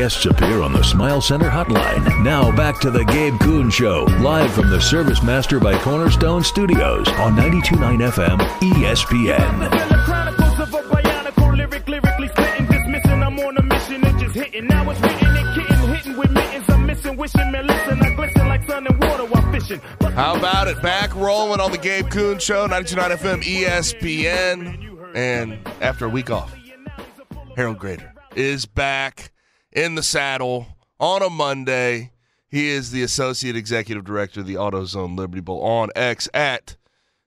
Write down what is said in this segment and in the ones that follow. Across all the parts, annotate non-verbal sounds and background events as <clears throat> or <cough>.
Guests appear on the Smile Center hotline. Now back to the Gabe Kuhn Show, live from the Service Master by Cornerstone Studios on 92.9 FM ESPN. How about it? Back rolling on the Gabe Kuhn Show, 92.9 FM ESPN. And after a week off, Harold Graeter is back in the saddle on a Monday. He is the Associate Executive Director of the AutoZone Liberty Bowl on X at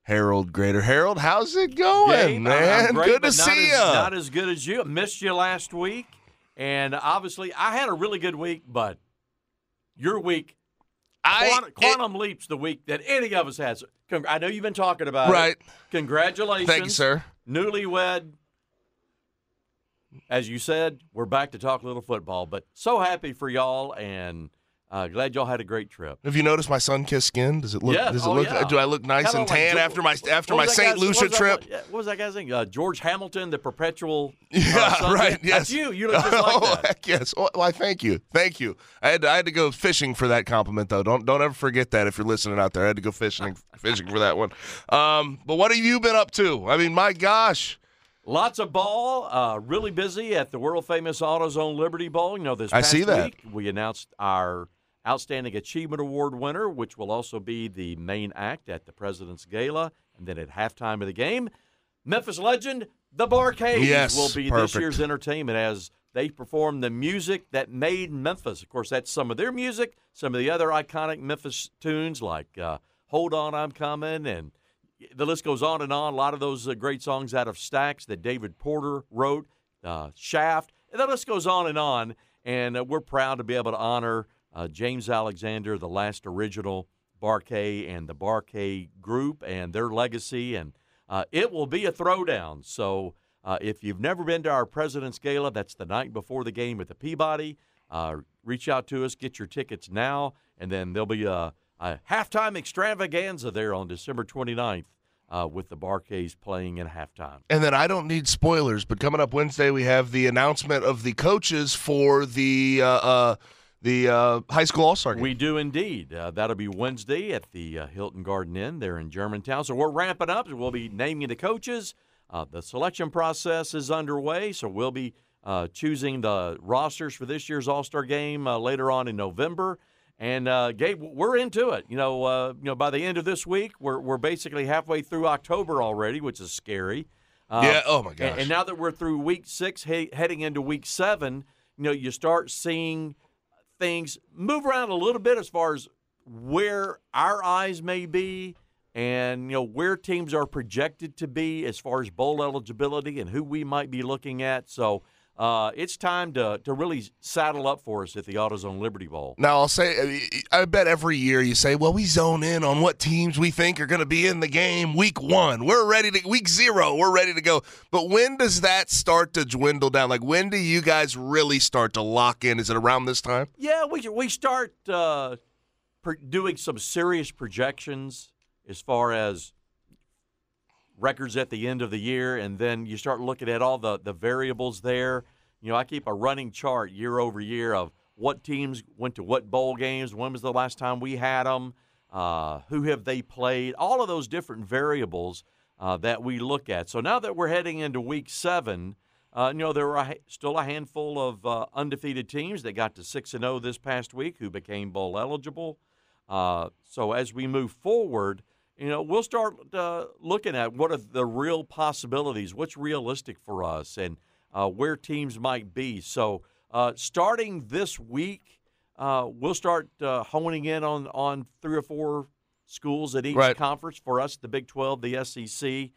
Harold Graeter. Harold, how's it going, Gabe, man? Great, Good to see you. Not as good as you. I missed you last week, and obviously I had a really good week, but your week, I- quantum, quantum leaps the week that any of us has. I know you've been talking about it. Right. Congratulations. Thank you, sir. Newlywed. As you said, we're back to talk a little football, but so happy for y'all and uh, glad y'all had a great trip. Have you noticed my sun-kissed skin? Does it look? Yes. Does it Oh, look? yeah. Do I look nice Kinda and like tan after my after my St. Lucia was that- trip? What was that guy's name? Uh, George Hamilton, the perpetual. uh, <laughs> Yeah, right. Yes, That's you. You look just like <laughs> oh, that. heck yes. Well, why? Thank you, thank you. I had to, I had to go fishing for that compliment, though. Don't don't ever forget that if you're listening out there. I had to go fishing fishing for that one. Um, but what have you been up to? I mean, my gosh. Lots of ball. Uh, really busy at the world famous AutoZone Liberty Bowl. You know, this I past see that. week we announced our Outstanding Achievement Award winner, which will also be the main act at the President's Gala, and then at halftime of the game, Memphis legend the Bar-Kays Yes, will be perfect. this year's entertainment as they perform the music that made Memphis. Of course, that's some of their music, some of the other iconic Memphis tunes like uh, "Hold On, I'm Coming" and the list goes on and on. A lot of those uh, great songs out of Stax that David Porter wrote, uh, Shaft, the list goes on and on. And uh, we're proud to be able to honor uh, James Alexander, the last original Bar-Kay, and the Bar-Kay group and their legacy. And uh, it will be a throwdown. So uh, if you've never been to our President's Gala, that's the night before the game at the Peabody. Reach out to us, get your tickets now, and then there'll be a, a halftime extravaganza there on December 29th uh, with the Bar-Kays playing in halftime. And then I don't need spoilers, but coming up Wednesday we have the announcement of the coaches for the uh, uh, the uh, high school all star game. We do indeed. Uh, that'll be Wednesday at the uh, Hilton Garden Inn there in Germantown. So we're ramping up. We'll be naming the coaches. Uh, the selection process is underway, so we'll be uh, choosing the rosters for this year's All Star game uh, later on in November. And uh, Gabe, we're into it. You know, uh, you know, by the end of this week, we're we're basically halfway through October already, which is scary. Uh, Yeah, oh my and- gosh. And, now that we're through week six, he- heading into week seven, you know, you start seeing things move around a little bit as far as where our eyes may be and you know where teams are projected to be as far as bowl eligibility and who we might be looking at so uh, it's time to, to really saddle up for us at the AutoZone Liberty Bowl. Now I'll say, I bet every year you say, "Well, we zone in on what teams we think are going to be in the game week one. We're ready to week zero. We're ready to go." But when does that start to dwindle down? Like when do you guys really start to lock in? Is it around this time? Yeah, we we start uh, doing some serious projections as far as records at the end of the year, and then you start looking at all the the variables there. You know, I keep a running chart year over year of what teams went to what bowl games, when was the last time we had them, Uh, who have they played? All of those different variables uh, that we look at. So now that we're heading into week seven, uh, you know, there are still a handful of uh, undefeated teams that got to 6 and 0 this past week who became bowl eligible. Uh, so as we move forward, you know, we'll start uh, looking at what are the real possibilities, what's realistic for us, and uh, where teams might be. So uh, starting this week, we'll start honing in on, on three or four schools at each Right. conference for us, the Big 12, the SEC.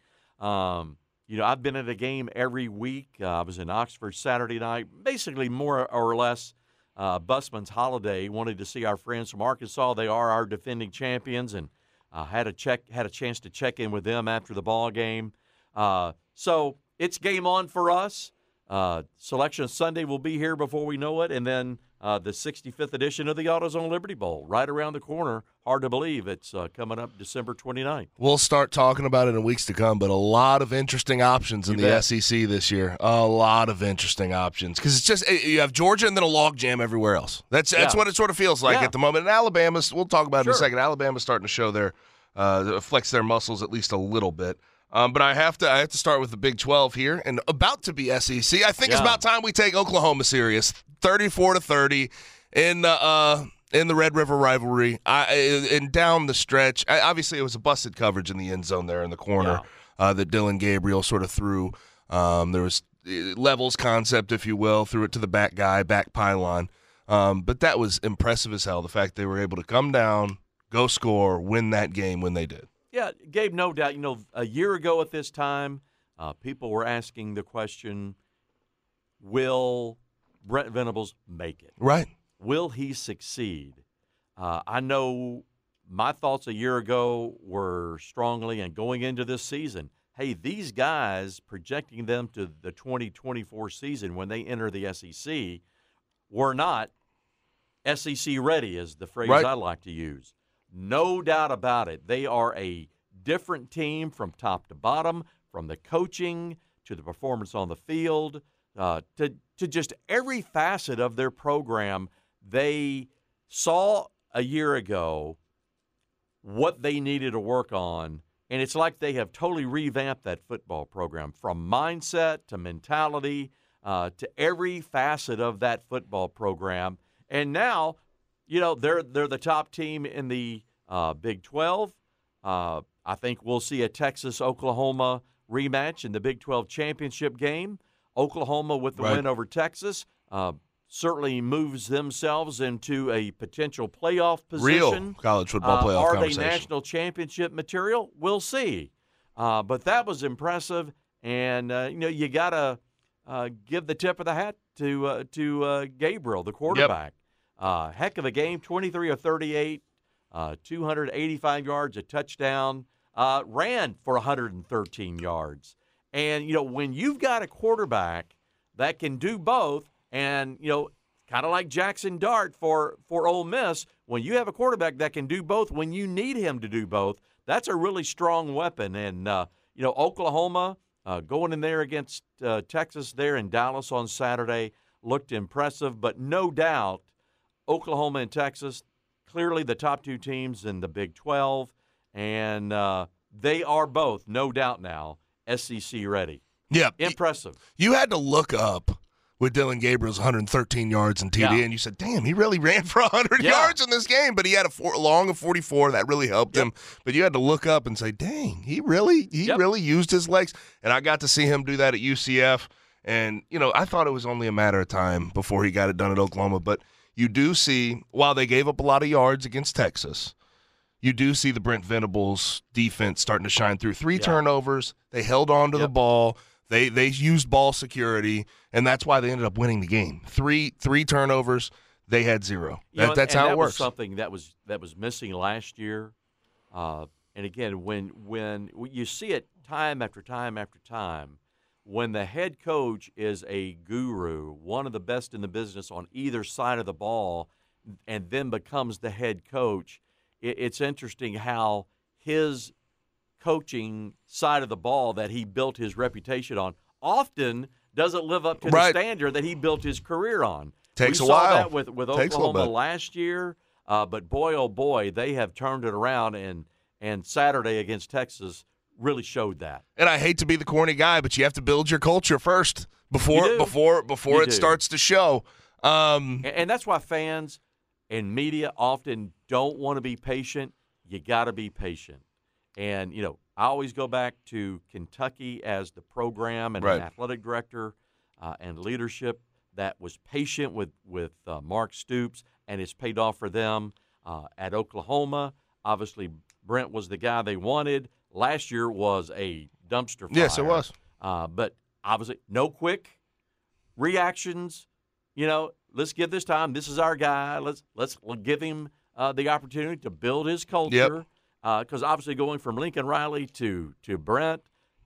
Um, you know, I've been at a game every week. Uh, I was in Oxford Saturday night, basically more or less uh, Busman's holiday. Wanted to see our friends from Arkansas. They are our defending champions, and uh, had a check had a chance to check in with them after the ball game. Uh, so it's game on for us. Uh, Selection Sunday will be here before we know it, and then uh, the 65th edition of the AutoZone Liberty Bowl right around the corner. Hard to believe it's uh, coming up December 29th. We'll start talking about it in weeks to come, but a lot of interesting options in You the. SEC this year. A lot of interesting options because it's just eh, you have Georgia and then a logjam everywhere else. That's that's Yeah. what it sort of feels like Yeah. at the moment. And Alabama's, we'll talk about it in a second. Alabama's starting to show their uh, flex their muscles at least a little bit. Um, but I have to I have to start with the Big 12 here and about to be SEC. I think it's about time we take Oklahoma serious. 34 to 30 in the uh, in the Red River rivalry. I and down the stretch. I, obviously, it was a busted coverage in the end zone there in the corner uh, that Dillon Gabriel sort of threw. Um, there was uh, levels concept, if you will, threw it to the back guy, back pylon. Um, but that was impressive as hell. The fact they were able to come down, go score, win that game when they did. Yeah, Gabe, no doubt. You know, a year ago at this time, uh, people were asking the question Will Brent Venables make it? Right. Will he succeed? Uh, I know my thoughts a year ago were strongly, and going into this season, hey, these guys, projecting them to the 2024 season when they enter the SEC, were not SEC ready, is the phrase Right. I like to use. No doubt about it. They are a different team from top to bottom, from the coaching to the performance on the field, uh, to, to just every facet of their program. They saw a year ago what they needed to work on. And it's like they have totally revamped that football program from mindset to mentality uh, to every facet of that football program. And now, you know, they're they're the top team in the uh, Big 12. Uh, I think we'll see a Texas Oklahoma rematch in the Big 12 championship game. Oklahoma with the Right. win over Texas uh, certainly moves themselves into a potential playoff position. Real college football Uh, playoff Are they national championship material? We'll see. Uh, but that was impressive, and uh, you know you gotta uh, give the tip of the hat to uh, to uh, Gabriel, the quarterback. Uh, heck of a game, 23 or 38, uh, 285 yards, a touchdown, uh, ran for 113 yards. And you know when you've got a quarterback that can do both, and you know kind of like Jackson Dart for for Ole Miss, when you have a quarterback that can do both, when you need him to do both, that's a really strong weapon. And uh, you know Oklahoma uh, going in there against uh, Texas there in Dallas on Saturday looked impressive, but no doubt Oklahoma and Texas clearly the top two teams in the Big 12, and uh, they are both no doubt now SEC ready. Yeah. Impressive. You had to look up with Dillon Gabriel's 113 yards in TD, Yeah. and you said, "Damn, he really ran for 100 Yeah. yards in this game." But he had a four, long of 44 that really helped him. But you had to look up and say, "Dang, he really, he Yep. really used his legs." And I got to see him do that at UCF, and you know, I thought it was only a matter of time before he got it done at Oklahoma. But you do see, while they gave up a lot of yards against Texas. You do see the Brent Venables defense starting to shine through. Three Yeah. turnovers. They held on to the ball. They they used ball security, and that's why they ended up winning the game. Three three turnovers. They had zero. That, know, that's how that it works. something that was that was missing last year. Uh, and again, when when you see it time after time after time, when the head coach is a guru, one of the best in the business on either side of the ball, and then becomes the head coach, it's interesting how his coaching side of the ball that he built his reputation on often doesn't live up to Right. the standard that he built his career on. Takes we a saw while. that with with Takes Oklahoma last year. Uh, but boy, oh boy, they have turned it around, and and Saturday against Texas really showed that. And I hate to be the corny guy, but you have to build your culture first before do. before You it do. starts to show. Um, And, and that's why fans and media often don't want to be patient. You got to be patient. And, you know, I always go back to Kentucky as the program and Right. an athletic director uh, and leadership that was patient with, with uh, Mark Stoops, and it's paid off for them. Uh, at Oklahoma, obviously, Brent was the guy they wanted. Last year was a dumpster fire. Yes, it was. Uh, but obviously, no quick reactions. You know, let's give this time. This is our guy. Let's let's give him uh, the opportunity to build his culture. Because obviously, going from Lincoln Riley to to Brent,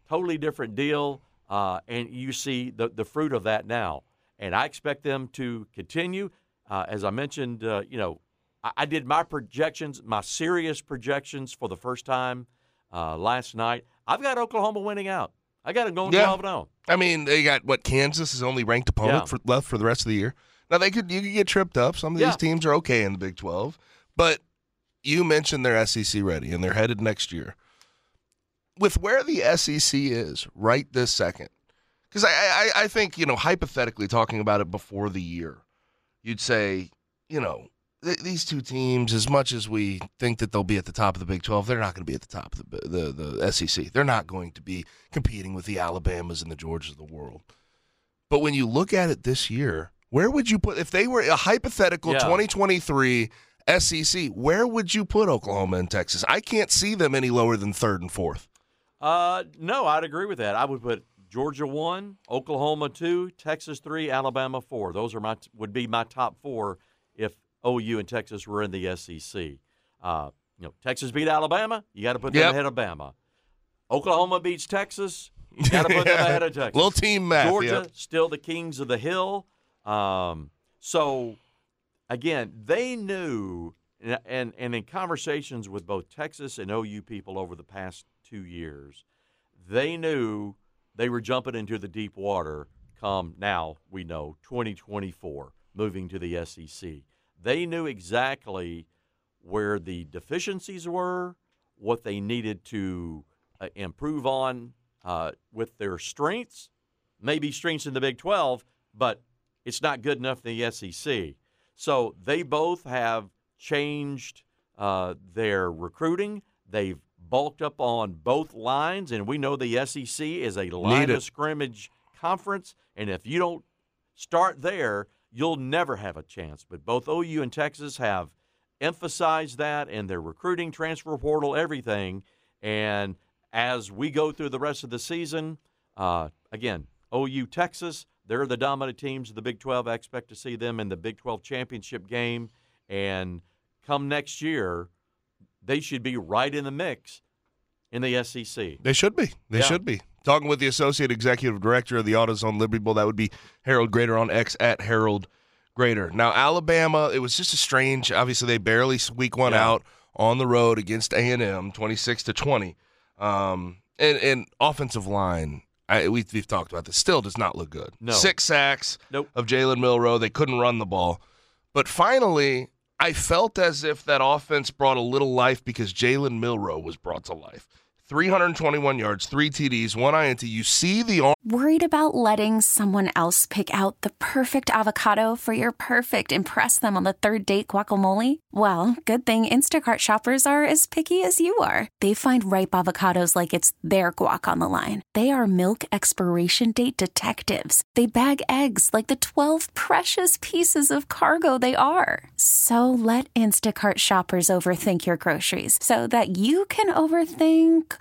totally different deal. Uh, and you see the the fruit of that now. And I expect them to continue. Uh, as I mentioned, uh, you know, I, I did my projections, my serious projections for the first time uh, last night. I've got Oklahoma winning out. I got them going Yeah. 12 and 0. I mean, they got what Kansas is only ranked opponent Yeah. for, left for the rest of the year. Now they could you could get tripped up. Some of Yeah. these teams are okay in the Big Twelve, but you mentioned they're SEC ready and they're headed next year. With where the SEC is right this second, because I, I I think you know hypothetically talking about it before the year, you'd say you know th- these two teams as much as we think that they'll be at the top of the Big Twelve, they're not going to be at the top of the, the the SEC. They're not going to be competing with the Alabamas and the Georgias of the world. But when you look at it this year, where would you put if they were a hypothetical Yeah. 2023 SEC? Where would you put Oklahoma and Texas? I can't see them any lower than third and fourth. Uh, no, I'd agree with that. I would put Georgia one, Oklahoma two, Texas three, Alabama four. Those are my would be my top four OU and Texas were in the SEC. Uh, you know, Texas beat Alabama, you got to put them Yep. ahead of Bama. Oklahoma beats Texas, you <laughs> got to put them ahead of Texas. Little team math. Georgia yep. still the kings of the hill. Um, so again, they knew, and, and and in conversations with both Texas and OU people over the past two years, they knew they were jumping into the deep water. Come now, we know 2024, moving to the SEC. They knew exactly where the deficiencies were, what they needed to uh, improve on uh, with their strengths, maybe strengths in the Big 12, but it's not good enough in the SEC. So they both have changed uh, their recruiting. They've bulked up on both lines, and we know the SEC is a line of scrimmage conference. And if you don't start there, you'll never have a chance. But both OU and Texas have emphasized that in their recruiting, transfer portal, everything. And as we go through the rest of the season, uh, again, OU, Texas, they're the dominant teams of the Big 12. I expect to see them in the Big 12 championship game. And come next year, they should be right in the mix in the SEC. They should be. They Yeah. should be. Talking with the Associate Executive Director of the AutoZone Liberty Bowl, that would be Harold Graeter on X at Harold Graeter. Now, Alabama, it was just a strange. Obviously, they barely week one Yeah. out on the road against A and M, twenty six to twenty. Um, and, and offensive line, I, we, we've talked about this. Still does not look good. No. Six sacks Nope. of Jalen Milroe. They couldn't run the ball, but finally. I felt as if that offense brought a little life because Jalen Milroe was brought to life. 321 yards, three TDs, one INT. You see the arm. Worried about letting someone else pick out the perfect avocado for your perfect impress them on the third date guacamole? Well, good thing Instacart shoppers are as picky as you are. They find ripe avocados like it's their guac on the line. They are milk expiration date detectives. They bag eggs like the 12 precious pieces of cargo they are. So let Instacart shoppers overthink your groceries so that you can overthink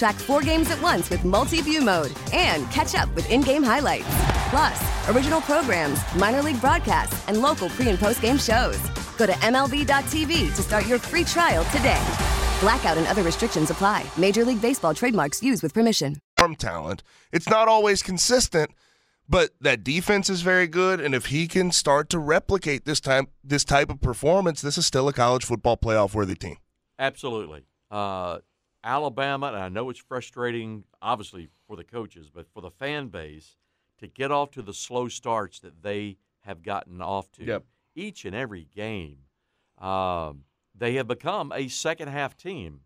Track four games at once with multi view mode and catch up with in game highlights. Plus, original programs, minor league broadcasts, and local pre and post game shows. Go to MLB.tv to start your free trial today. Blackout and other restrictions apply. Major League Baseball trademarks used with permission. Farm talent. It's not always consistent, but that defense is very good. And if he can start to replicate this time this type of performance, this is still a college football playoff worthy team. Absolutely. Uh, Alabama, and I know it's frustrating, obviously, for the coaches, but for the fan base to get off to the slow starts that they have gotten off to Yep. each and every game. Um, they have become a second half team,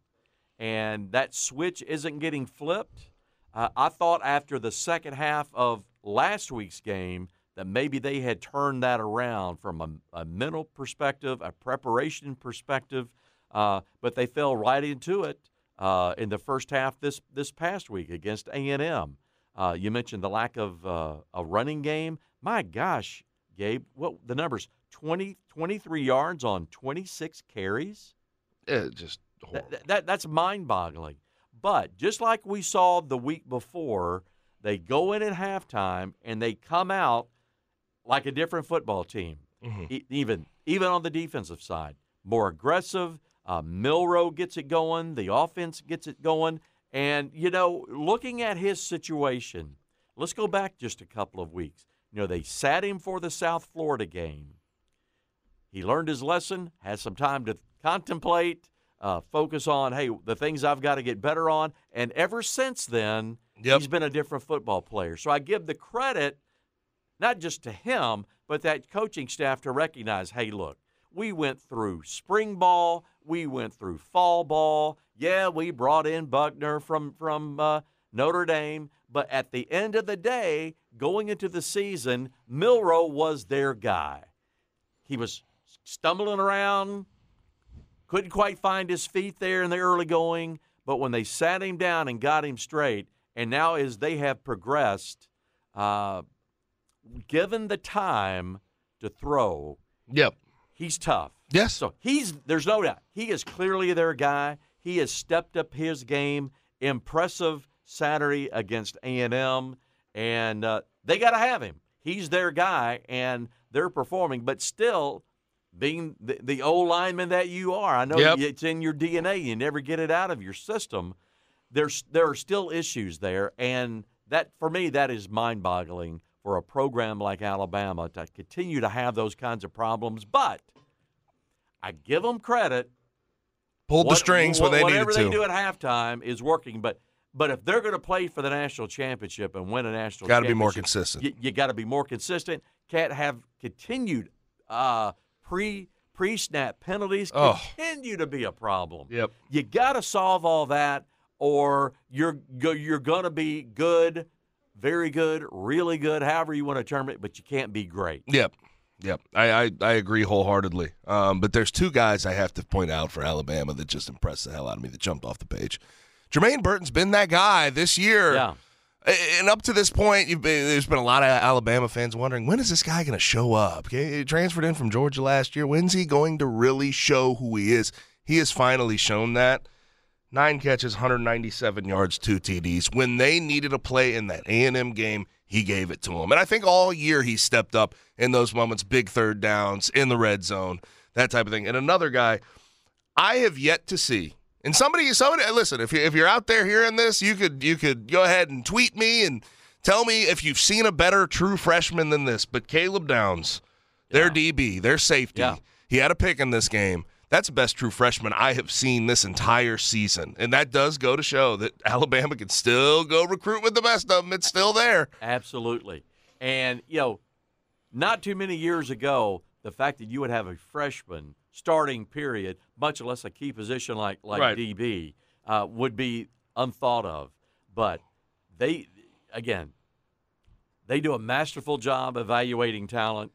and that switch isn't getting flipped. Uh, I thought after the second half of last week's game that maybe they had turned that around from a, a mental perspective, a preparation perspective, uh, but they fell right into it uh, in the first half this this past week against A and M. Uh, you mentioned the lack of uh, a running game. My gosh, Gabe, what the numbers? 20, 23 yards on 26 carries? Yeah, just That, that- that- that's mind-boggling. But just like we saw the week before, they go in at halftime and they come out like a different football team. E- even even on the defensive side, more aggressive. Uh, Milroe gets it going. The offense gets it going. And you know, looking at his situation, let's go back just a couple of weeks. You know, they sat him for the South Florida game. He learned his lesson, has some time to contemplate, uh, focus on, hey, the things I've got to get better on. And ever since then, he's been a different football player. So I give the credit not just to him, but that coaching staff to recognize, hey, look, we went through spring ball, we went through fall ball. Yeah, we brought in Buchner from from uh, Notre Dame, but at the end of the day, going into the season, Milroe was their guy. He was stumbling around, couldn't quite find his feet there in the early going, but when they sat him down and got him straight, and now as they have progressed, uh, given the time to throw, yep, he's tough. Yes. So he's there's no doubt he is clearly their guy. He has stepped up his game. Impressive Saturday against A and M, and uh, they got to have him. He's their guy, and they're performing. But still, being the, the old lineman that you are, I know Yep. it's in your DNA. You never get it out of your system. There's there are still issues there, and that for me that is mind-boggling for a program like Alabama to continue to have those kinds of problems. But I give them credit. Pulled the What- strings when wha- they whatever they do at halftime is working. But but if they're going to play for the national championship and win a national, championship, Gotta be more consistent. You, you got to be more consistent. Can't have continued uh, pre pre snap penalties Oh. continue to be a problem. Yep. You got to solve all that, or you're you're going to be good, very good, really good, however you want to term it, but you can't be great. Yep. Yep. I, I, I agree wholeheartedly. Um, but there's two guys I have to point out for Alabama that just impressed the hell out of me that jumped off the page. Jermaine Burton's been that guy this year. Yeah. And up to this point, you've been, there's been a lot of Alabama fans wondering when is this guy going to show up? Okay, he transferred in from Georgia last year. When's he going to really show who he is? He has finally shown that. Nine catches, 197 yards, two TDs. When they needed a play in that A&M game, he gave it to them. And I think all year he stepped up in those moments, big third downs in the red zone, that type of thing. And another guy, I have yet to see. And somebody, somebody, listen. If you if you're out there hearing this, you could you could go ahead and tweet me and tell me if you've seen a better true freshman than this. But Caleb Downs, their DB, their safety, Yeah. he had a pick in this game. That's the best true freshman I have seen this entire season, and that does go to show that Alabama can still go recruit with the best of them. It's still there. Absolutely. And, you know, not too many years ago, the fact that you would have a freshman starting period, much less a key position like, like Right. DB, uh, would be unthought of. But they again, they do a masterful job evaluating talent,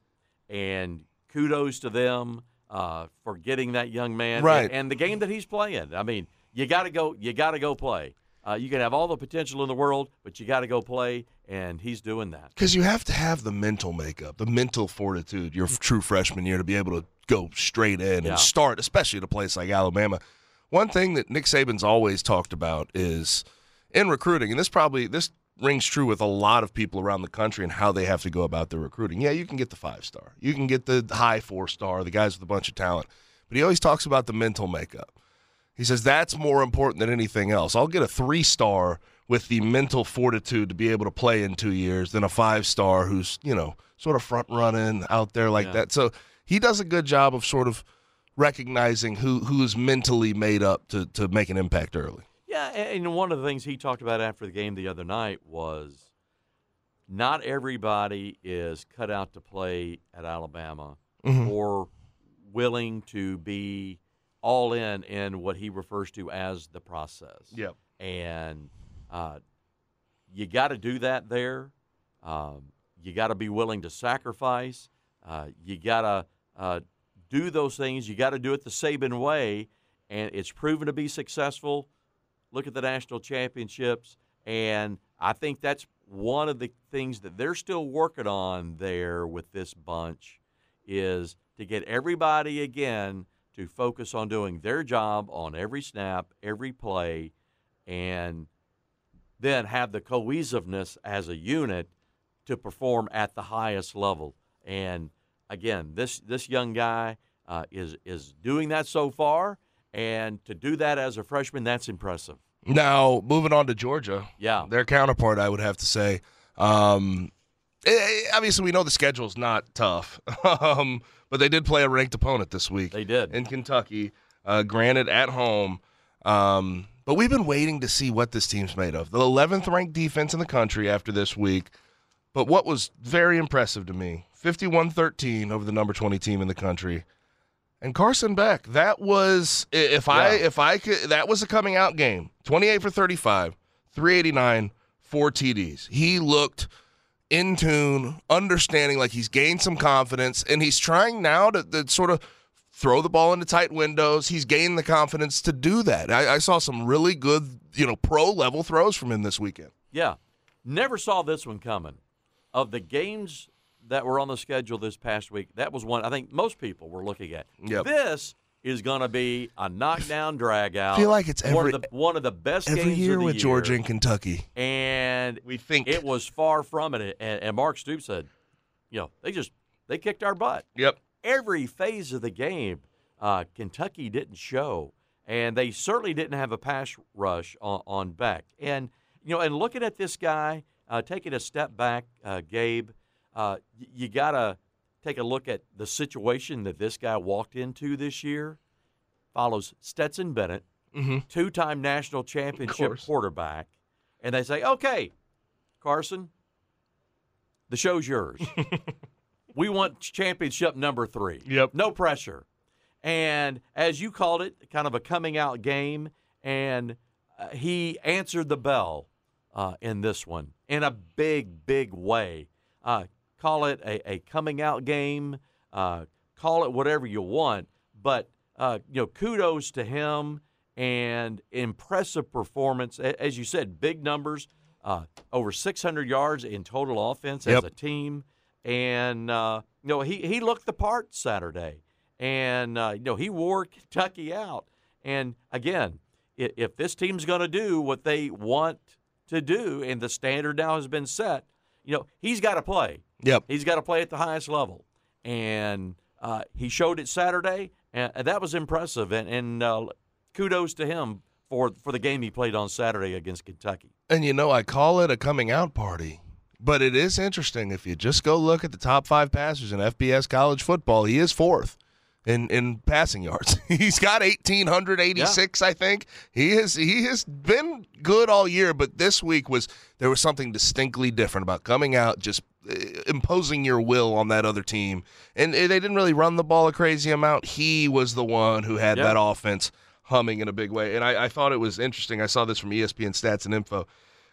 and kudos to them uh, for getting that young man Right. and, and the game that he's playing. I mean, you got to go. You got to go play. Uh, you can have all the potential in the world, but you got to go play, and he's doing that. Because you have to have the mental makeup, the mental fortitude your true freshman year to be able to go straight in Yeah. and start, especially at a place like Alabama. One thing that Nick Saban's always talked about is in recruiting, and this probably this rings true with a lot of people around the country and how they have to go about their recruiting. Yeah, you can get the five star, you can get the high four star, the guys with a bunch of talent, but he always talks about the mental makeup. He says that's more important than anything else. I'll get a three star with the mental fortitude to be able to play in two years than a five star who's, you know, sort of front running out there like Yeah. that. So he does a good job of sort of recognizing who who's mentally made up to, to make an impact early. Yeah, and one of the things he talked about after the game the other night was not everybody is cut out to play at Alabama Mhm. or willing to be all in in what he refers to as the process. Yep. And uh, you got to do that there. Um, you got to be willing to sacrifice. Uh, you got to uh, do those things. You got to do it the Saban way, and it's proven to be successful. Look at the national championships, and I think that's one of the things that they're still working on there with this bunch is to get everybody again to focus on doing their job on every snap, every play, and then have the cohesiveness as a unit to perform at the highest level. And again, this this young guy uh, is is doing that so far, and to do that as a freshman, that's impressive. Now, moving on to Georgia. Yeah. Their counterpart, I would have to say. Um, eh, obviously, we know the schedule's not tough, <laughs> um, but they did play a ranked opponent this week. They did. In Kentucky, uh, granted at home. Um, but we've been waiting to see what this team's made of. The 11th ranked defense in the country after this week. But what was very impressive to me 51 13 over the number 20 team in the country. And Carson Beck, that was i- if I Yeah. if I could that was a coming out game. 28 for 35, 389, four TDs. He looked in tune, understanding like he's gained some confidence and he's trying now to, to sort of throw the ball into tight windows. He's gained the confidence to do that. I, I saw some really good, you know, pro level throws from him this weekend. Yeah. Never saw this one coming. Of the games that were on the schedule this past week, that was one I think most people were looking at. Yep. This is going to be a knockdown drag out. feel like it's one of the, one of the best Every games year of the with year. Georgia and Kentucky. and We think it was far from it. And, and Mark Stoops said, you know, they just they kicked our butt. Yep. Every phase of the game, uh, Kentucky didn't show, and they certainly didn't have a pass rush on, on Beck. And you know, and looking at this guy, uh, taking a step back, uh, Gabe, uh, y- you gotta take a look at the situation that this guy walked into this year. Follows Stetson Bennett, Mhm. two-time national championship quarterback, and they say, "Okay, Carson, the show's yours. <laughs> we want championship number three. Yep. No pressure. And as you called it, kind of a coming out game, and uh, he answered the bell uh, in this one in a big, big way. Uh, call it a, a coming out game. Uh, call it whatever you want, but uh, you know, kudos to him and impressive performance. As you said, big numbers, uh, over 600 yards in total offense Yep. as a team, and uh, you know he he looked the part Saturday, and uh, you know he wore Kentucky out. And again, if, if this team's going to do what they want to do, and the standard now has been set, you know he's got to play. Yep. He's got to play at the highest level, and uh, he showed it Saturday, and that was impressive. And, and uh, kudos to him for for the game he played on Saturday against Kentucky. And you know, I call it a coming out party, but it is interesting. If you just go look at the top five passers in FBS college football, he is fourth in in passing yards. <laughs> He's got eighteen hundred eighty six, I think. He has he has been good all year, but this week was there was something distinctly different about coming out, just uh, imposing your will on that other team. And uh, they didn't really run the ball a crazy amount. He was the one who had Yeah. that offense humming in a big way. And I, I thought it was interesting. I saw this from ESPN Stats and Info.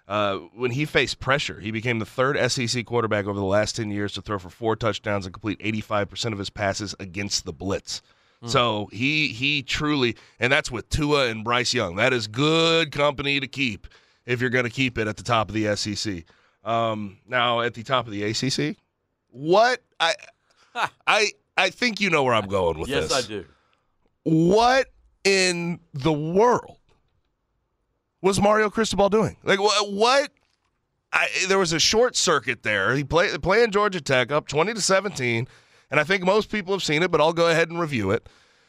Uh, when he faced pressure, he became the third SEC quarterback over the last 10 years to throw for four touchdowns and complete 85% of his passes against the blitz. So he he truly, and that's with Tua and Bryce Young. That is good company to keep if you're going to keep it at the top of the SEC. Um, now at the top of the ACC, what I <laughs> I I think you know where I'm going with yes, this. Yes, I do. What in the world was Mario Cristobal doing? Like what? what I, there was a short circuit there. He played playing Georgia Tech up 20 to 17, and I think most people have seen it, but I'll go ahead and review it.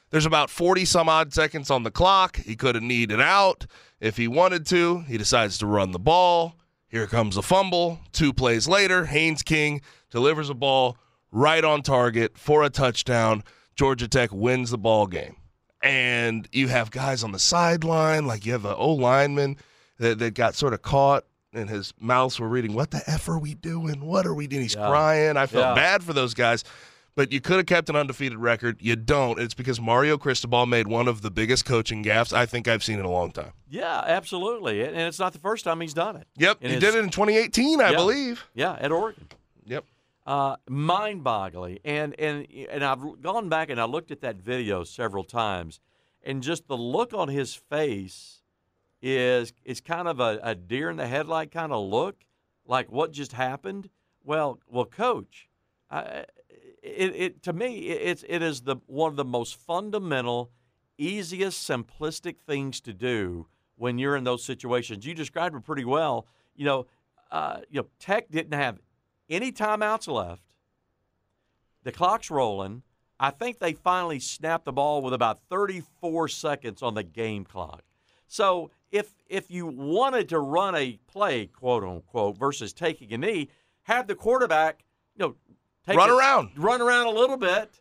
There's about 40 some odd seconds on the clock. He could have needed out if he wanted to. He decides to run the ball. Here comes a fumble. Two plays later, Haynes King delivers a ball right on target for a touchdown. Georgia Tech wins the ball game. And you have guys on the sideline, like you have an O lineman that, that got sort of caught and his mouths were reading, What the F are we doing? What are we doing? He's Yeah. crying. I felt Yeah. bad for those guys. But you could have kept an undefeated record. You don't. It's because Mario Cristobal made one of the biggest coaching gaffes I think I've seen in a long time. Yeah, absolutely. And it's not the first time he's done it. Yep. And he did it in 2018, I Yeah. believe. Yeah, at Oregon. Yep. Uh, mind-boggling, and and and I've gone back and I looked at that video several times, and just the look on his face is is kind of a, a deer in the headlight kind of look, like what just happened. Well, well, coach, I, it, it to me it, it's it is the one of the most fundamental, easiest, simplistic things to do when you're in those situations. You described it pretty well. You know, uh, you know, Tech didn't have any timeouts left. The clock's rolling. I think they finally snapped the ball with about 34 seconds on the game clock. So if if you wanted to run a play, quote unquote, versus taking a knee, have the quarterback, you know, Run a- around. run around a little bit.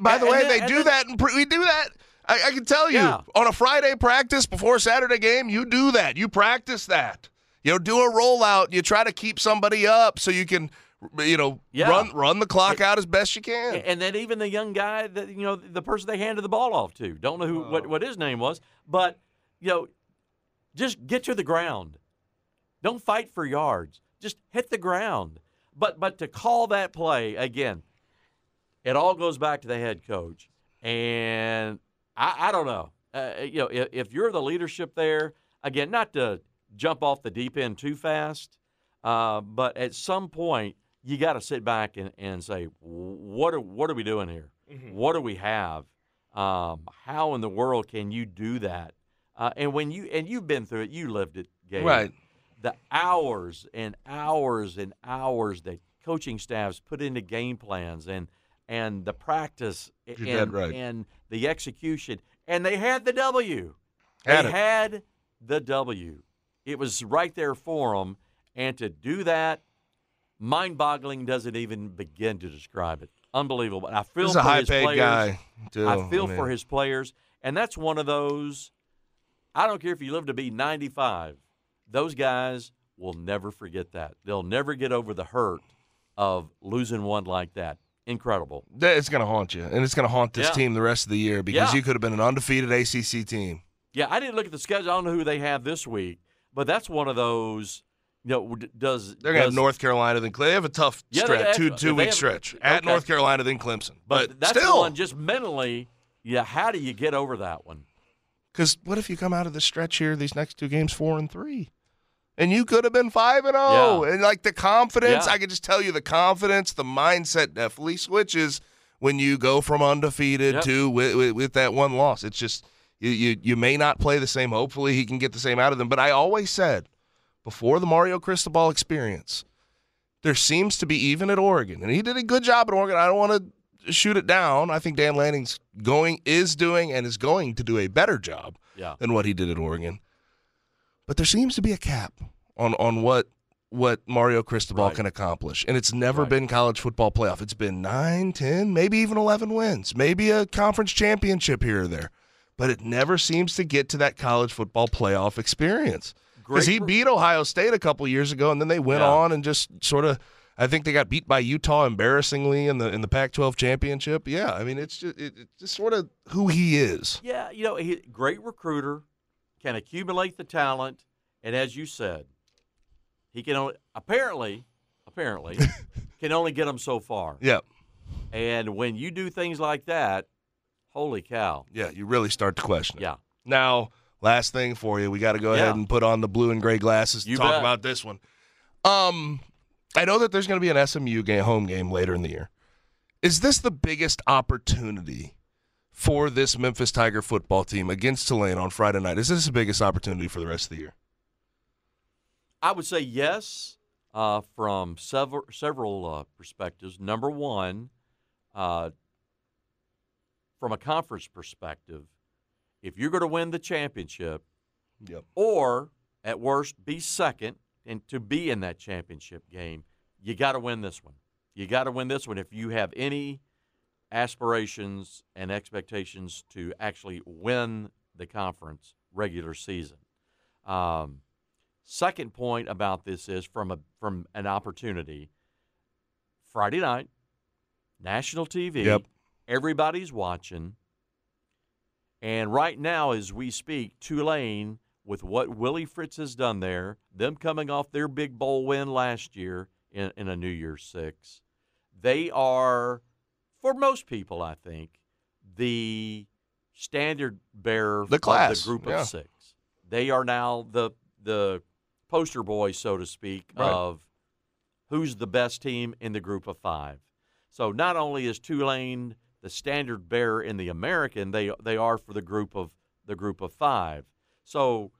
By the And way, then- they do then- that. In pre- we do that. I, I can tell you Yeah. on a Friday practice before Saturday game, you do that. You practice that. You know, do a rollout. You try to keep somebody up so you can, you know, Yeah. run run the clock out as best you can. And then even the young guy that you know, the person they handed the ball off to, don't know who what, what his name was, but you know, just get to the ground. Don't fight for yards. Just hit the ground. But but to call that play again, it all goes back to the head coach. And I, I don't know. Uh, you know, if, if you're the leadership there, again, not to jump off the deep end too fast, uh, but at some point you got to sit back and, and say, what are what are we doing here? What do we have? Um, how in the world can you do that? Uh, and when you and you've been through it, you lived it, Gabe. Right. The hours and hours and hours that coaching staffs put into game plans and and the practice You're and, right. and the execution, and they had the W. Had they it. had the W. It was right there for them, and to do that, mind-boggling doesn't even begin to describe it. Unbelievable. I feel He's for a high his paid players. guy. Too. I feel I for his players, and that's one of those. I don't care if you live to be 95. Those guys will never forget that. They'll never get over the hurt of losing one like that. Incredible. It's going to haunt you, and it's going to haunt this Yeah. team the rest of the year because Yeah. you could have been an undefeated ACC team. Yeah, I didn't look at the schedule. I don't know who they have this week, but that's one of those. You know, does They're going to have North Carolina, then Cle- they have a tough Yeah, stretch, have- two two week have- stretch at okay. North Carolina, then Clemson. But, that's still, the one just mentally. Yeah, how do you get over that one? Because what if you come out of the stretch here, these next two games, four and three, and you could have been five and zero, Yeah. and like the confidence, Yeah. I can just tell you, the confidence, the mindset definitely switches when you go from undefeated Yep. to with, with, with that one loss. It's just you, you you may not play the same. Hopefully, he can get the same out of them. But I always said before the Mario Cristobal experience, there seems to be even at Oregon, and he did a good job at Oregon. I don't want to shoot it down. I think Dan Lanning's going is doing and is going to do a better job Yeah. than what he did at Oregon. But there seems to be a cap on on what what Mario Cristobal Right. can accomplish. And it's never Right. been college football playoff. It's been 9, 10, maybe even 11 wins, maybe a conference championship here or there. But it never seems to get to that college football playoff experience. Because he beat Ohio State a couple years ago, and then they went Yeah. on and just sort of. I think they got beat by Utah embarrassingly in the in the Pac-12 championship. Yeah, I mean it's just it, it's just sort of who he is. Yeah, you know, he, great recruiter, can accumulate the talent, and as you said, he can only apparently apparently <laughs> can only get them so far. Yep. And when you do things like that, holy cow. Yeah, you really start to question it. Yeah. Now, last thing for you, we got to go Yeah. ahead and put on the blue and gray glasses to You talk bet. about this one. Um, I know that there's going to be an SMU game, home game later in the year. Is this the biggest opportunity for this Memphis Tiger football team against Tulane on Friday night? Is this the biggest opportunity for the rest of the year? I would say yes uh, from several several uh, perspectives. Number one, uh, from a conference perspective, if you're going to win the championship, Yep. or at worst be second and to be in that championship game, you got to win this one. You got to win this one if you have any aspirations and expectations to actually win the conference regular season. Um, second point about this is from a from an opportunity. Friday night, national TV. Yep. Everybody's watching. And right now, as we speak, Tulane, with what Willie Fritz has done there, them coming off their big bowl win last year in, in a New Year's Six, they are, for most people, I think, the standard bearer The class, of the group yeah. of six. They are now the the poster boy, so to speak, Right. of who's the best team in the group of five. So not only is Tulane the standard bearer in the American, they they are for the group of the group of five. So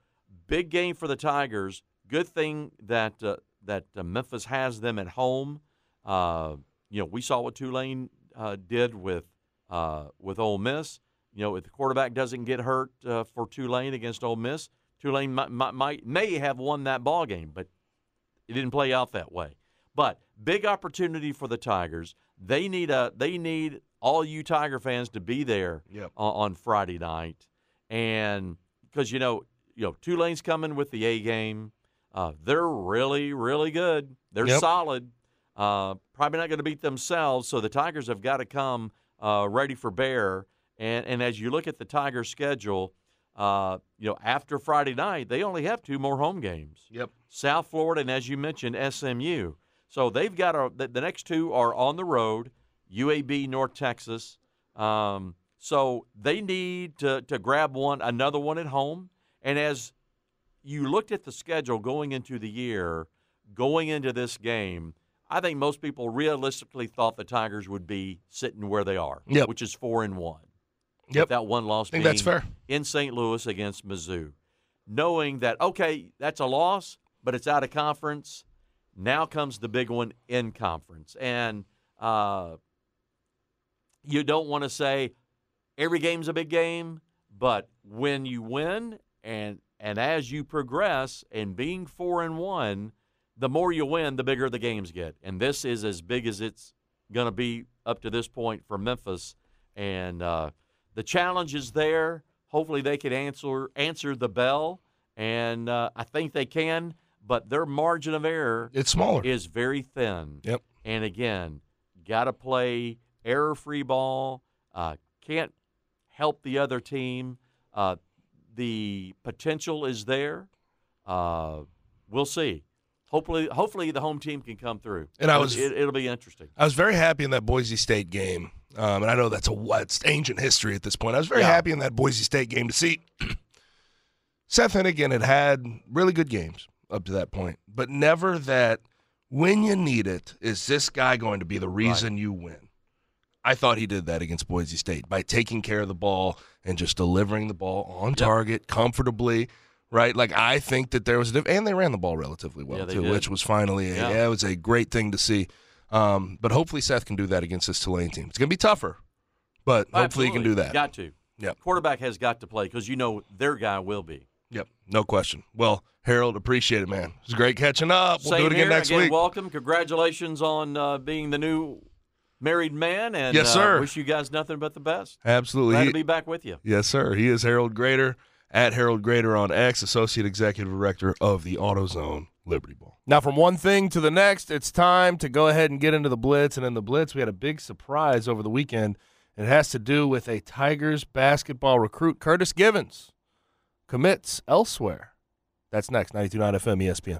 big game for the Tigers. Good thing that uh, that uh, Memphis has them at home. Uh, you know, we saw what Tulane uh, did with uh, with Ole Miss. You know, if the quarterback doesn't get hurt uh, for Tulane against Ole Miss, Tulane might, might, might may have won that ball game, but it didn't play out that way. But big opportunity for the Tigers. They need a they need all you Tiger fans to be there Yep. on, on Friday night, and because you know you know Tulane's coming with the A game. Uh, they're really really good. They're Yep. solid. Uh, probably not going to beat themselves, so the Tigers have got to come uh, ready for bear. And and as you look at the Tigers' schedule, uh, you know after Friday night they only have two more home games. Yep. South Florida, and as you mentioned, SMU. So they've got a, the, the next two are on the road, UAB, North Texas. Um, so they need to, to grab one, another one at home. And as you looked at the schedule going into the year, going into this game, I think most people realistically thought the Tigers would be sitting where they are, Yep. which is four and one. Yep. With that one loss think being that's fair. in St. Louis against Mizzou, knowing that okay, that's a loss, but it's out of conference. Now comes the big one in conference, and uh, you don't want to say every game's a big game, but when you win and and as you progress and being four and one, the more you win, the bigger the games get, and this is as big as it's going to be up to this point for Memphis, and uh, the challenge is there. Hopefully, they can answer answer the bell, and uh, I think they can. But their margin of error It's smaller. is very thin. Yep. And again, got to play error-free ball. Uh, can't help the other team. Uh, the potential is there. Uh, we'll see. Hopefully, hopefully the home team can come through. And I was- it, it'll be interesting. I was very happy in that Boise State game, um, and I know that's a what's ancient history at this point. I was very Yeah. happy in that Boise State game to see <clears throat> Seth Henigan had had really good games up to that point, but never that when you need it is this guy going to be the reason you win. I thought he did that against Boise State by taking care of the ball and just delivering the ball on target comfortably. Right, like I think that there was, a diff- and they ran the ball relatively well Yeah, too, did. which was finally, a, Yeah. yeah, it was a great thing to see. Um, but hopefully Seth can do that against this Tulane team. It's going to be tougher, but hopefully he can do that. Got to. Yep. Quarterback has got to play because you know their guy will be. Yep, no question. Well, Harold, appreciate it, man. It's great catching up. We'll Same do it again here. next again, week. Welcome. Congratulations on uh, being the new married man. And Yes, uh, sir. wish you guys nothing but the best. Absolutely. Glad He- to be back with you. Yes, sir. He is Harold Graeter at Harold Graeter on X, Associate Executive Director of the AutoZone Liberty Bowl. Now, from one thing to the next, it's time to go ahead and get into the Blitz. And in the Blitz, we had a big surprise over the weekend. It has to do with a Tigers basketball recruit, Curtis Givens, commits elsewhere. That's next, 92.9 FM ESPN.